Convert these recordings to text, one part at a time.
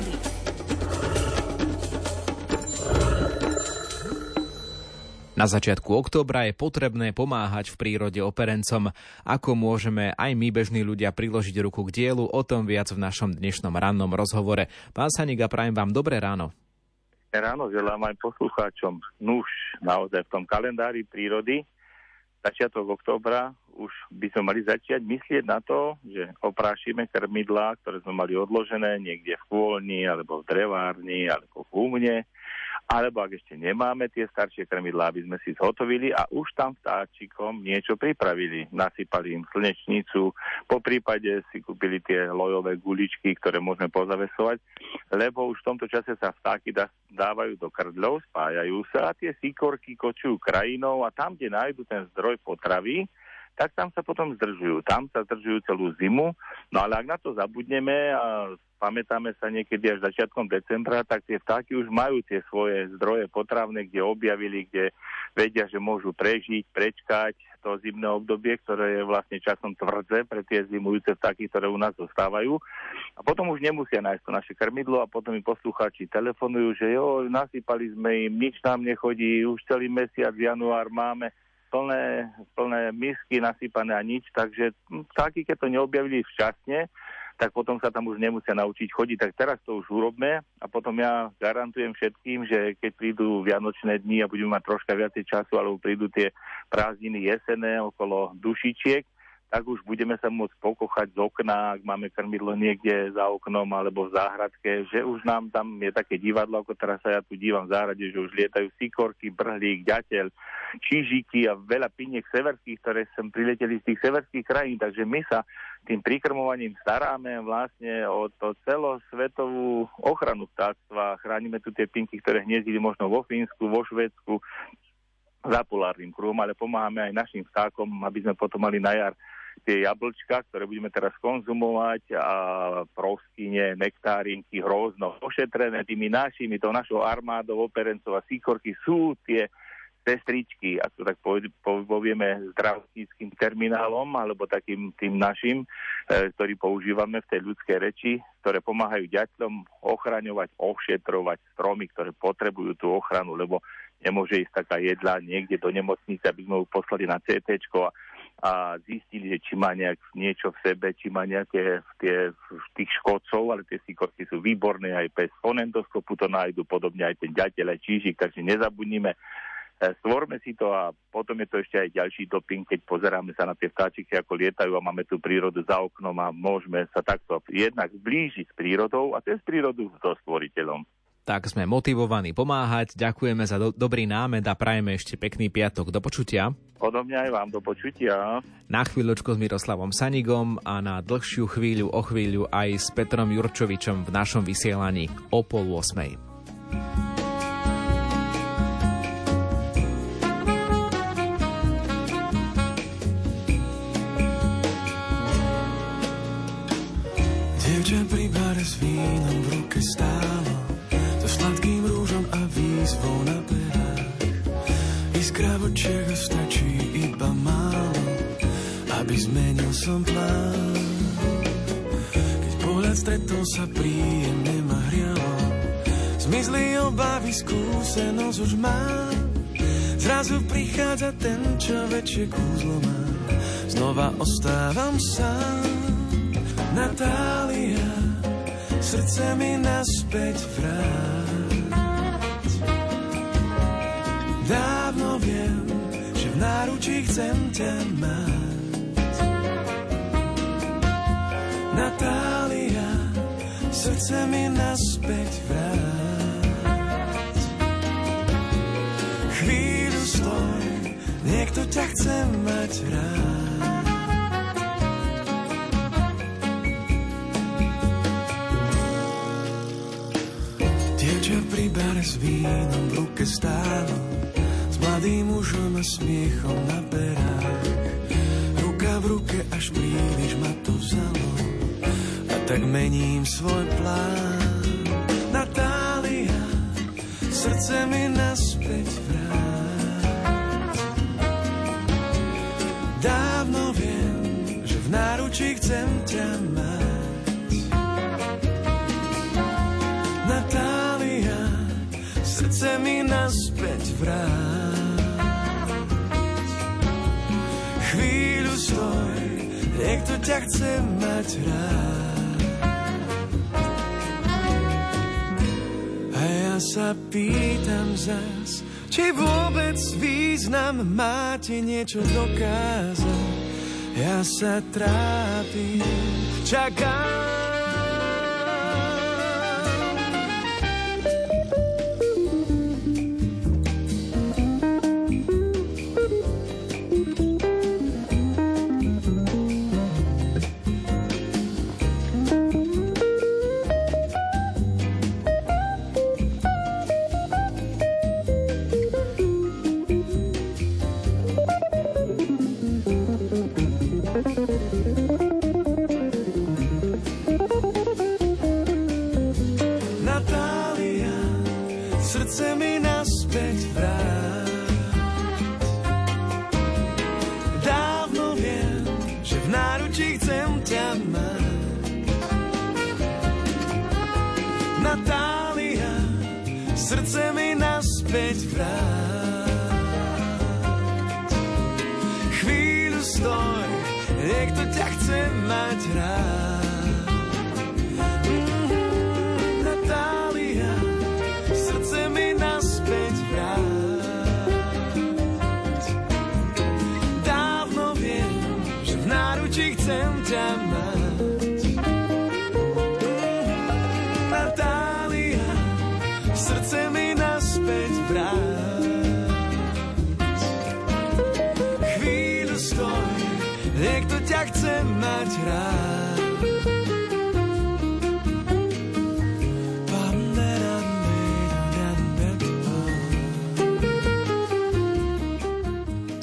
prírody. Na začiatku októbra je potrebné pomáhať v prírode operencom. Ako môžeme aj my bežní ľudia priložiť ruku k dielu, o tom viac v našom dnešnom rannom rozhovore. Pán Saniga, prajem vám dobré ráno. Ráno želám aj poslucháčom. Nuž, naozaj v tom kalendári prírody, začiatok októbra, už by sme mali začať myslieť na to, že oprášime krmidlá, ktoré sme mali odložené niekde v kôlni, alebo v drevárni, alebo v úmne alebo ak ešte nemáme tie staršie krmidlá, aby sme si zhotovili a už tam vtáčikom niečo pripravili. Nasypali im slnečnicu, po prípade si kúpili tie lojové guličky, ktoré môžeme pozavesovať, lebo už v tomto čase sa vtáky dávajú do krdľov, spájajú sa a tie síkorky kočujú krajinou a tam, kde nájdu ten zdroj potravy, tak tam sa potom zdržujú. Tam sa zdržujú celú zimu, no ale ak na to zabudneme a pamätáme sa niekedy až začiatkom decembra, tak tie vtáky už majú tie svoje zdroje potravné, kde objavili, kde vedia, že môžu prežiť, prečkať to zimné obdobie, ktoré je vlastne časom tvrdze pre tie zimujúce vtáky, ktoré u nás zostávajú. A potom už nemusia nájsť to naše krmidlo a potom mi poslucháči telefonujú, že jo, nasypali sme im, nič nám nechodí, už celý mesiac, január máme plné, plné misky nasypané a nič, takže vtáky, keď to neobjavili včasne, tak potom sa tam už nemusia naučiť chodiť. Tak teraz to už urobme a potom ja garantujem všetkým, že keď prídu Vianočné dni a budeme mať troška viacej času, alebo prídu tie prázdniny jesené okolo dušičiek, tak už budeme sa môcť pokochať z okna, ak máme krmidlo niekde za oknom alebo v záhradke, že už nám tam je také divadlo, ako teraz sa ja tu dívam v záhrade, že už lietajú sikorky, brhlík, ďateľ, čižiky a veľa piniek severských, ktoré sem prileteli z tých severských krajín, takže my sa tým prikrmovaním staráme vlastne o to celosvetovú ochranu vtáctva. Chránime tu tie pinky, ktoré hniezdili možno vo Fínsku, vo Švedsku, za polárnym kruhom, ale pomáhame aj našim vtákom, aby sme potom mali na jar tie jablčka, ktoré budeme teraz konzumovať a proskyne, nektárinky, hrozno ošetrené tými našimi, to našou armádou operencov a síkorky sú tie sestričky, ak to tak povieme zdravotníckým terminálom, alebo takým tým našim, e, ktorý používame v tej ľudskej reči, ktoré pomáhajú ďaťľom ochraňovať, ošetrovať stromy, ktoré potrebujú tú ochranu, lebo nemôže ísť taká jedla niekde do nemocnice, aby sme ju poslali na CT a a zistili, že či má nejak niečo v sebe, či má nejaké tie, tých škodcov, ale tie síkorky sú výborné aj bez fonendoskopu to nájdu, podobne aj ten ďateľ, aj čížik, takže nezabudnime, e, stvorme si to a potom je to ešte aj ďalší doping, keď pozeráme sa na tie vtáčiky, ako lietajú a máme tú prírodu za oknom a môžeme sa takto jednak blížiť s prírodou a cez prírodu so stvoriteľom tak sme motivovaní pomáhať. Ďakujeme za do- dobrý námed a prajeme ešte pekný piatok. Do počutia. Odo mňa aj vám do počutia. Na chvíľočku s Miroslavom Sanigom a na dlhšiu chvíľu o chvíľu aj s Petrom Jurčovičom v našom vysielaní o pol 8. Dievča pri bare s vínom v ruke stálo a výzvou na perách. Iskra v očiach stačí iba málo, aby zmenil som plán. Keď pohľad stretol sa príjemne ma hrialo, zmizli obavy, skúsenosť už mám. Zrazu prichádza ten, čo väčšie kúzlo má. Znova ostávam sám. Natália, srdce mi naspäť vráť. Náručí chcem ťa mať. Natália, srdce mi naspäť vráť. Chvíľu stoj, niekto ťa chce mať rád. pri bare s vínom v ruke stálo mladým mužom a smiechom na perách. Ruka v ruke až príliš ma to vzalo a tak mením svoj plán. Natália, srdce mi naspäť vráť. Dávno viem, že v náručí chcem ťa mať. Natália, srdce mi naspäť vráť. Niekto ťa chce mať rád. A ja sa pýtam zas, či vôbec význam máte niečo dokázať. Ja sa trápim, čakám srdce mi naspäť vrát. Dávno viem, že v náručí chcem ťa mať. Natália, srdce mi naspäť vrát. Chvíľu stoj, niekto ťa chce mať rád.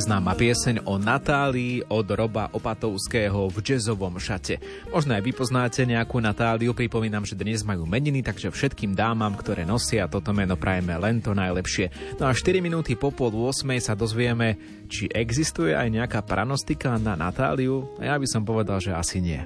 Známa pieseň o Natálii od Roba Opatovského v jazzovom šate. Možno aj vy poznáte nejakú Natáliu, pripomínam, že dnes majú meniny, takže všetkým dámam, ktoré nosia toto meno, prajeme len to najlepšie. No a 4 minúty po pol 8 sa dozvieme, či existuje aj nejaká pranostika na Natáliu. Ja by som povedal, že asi nie.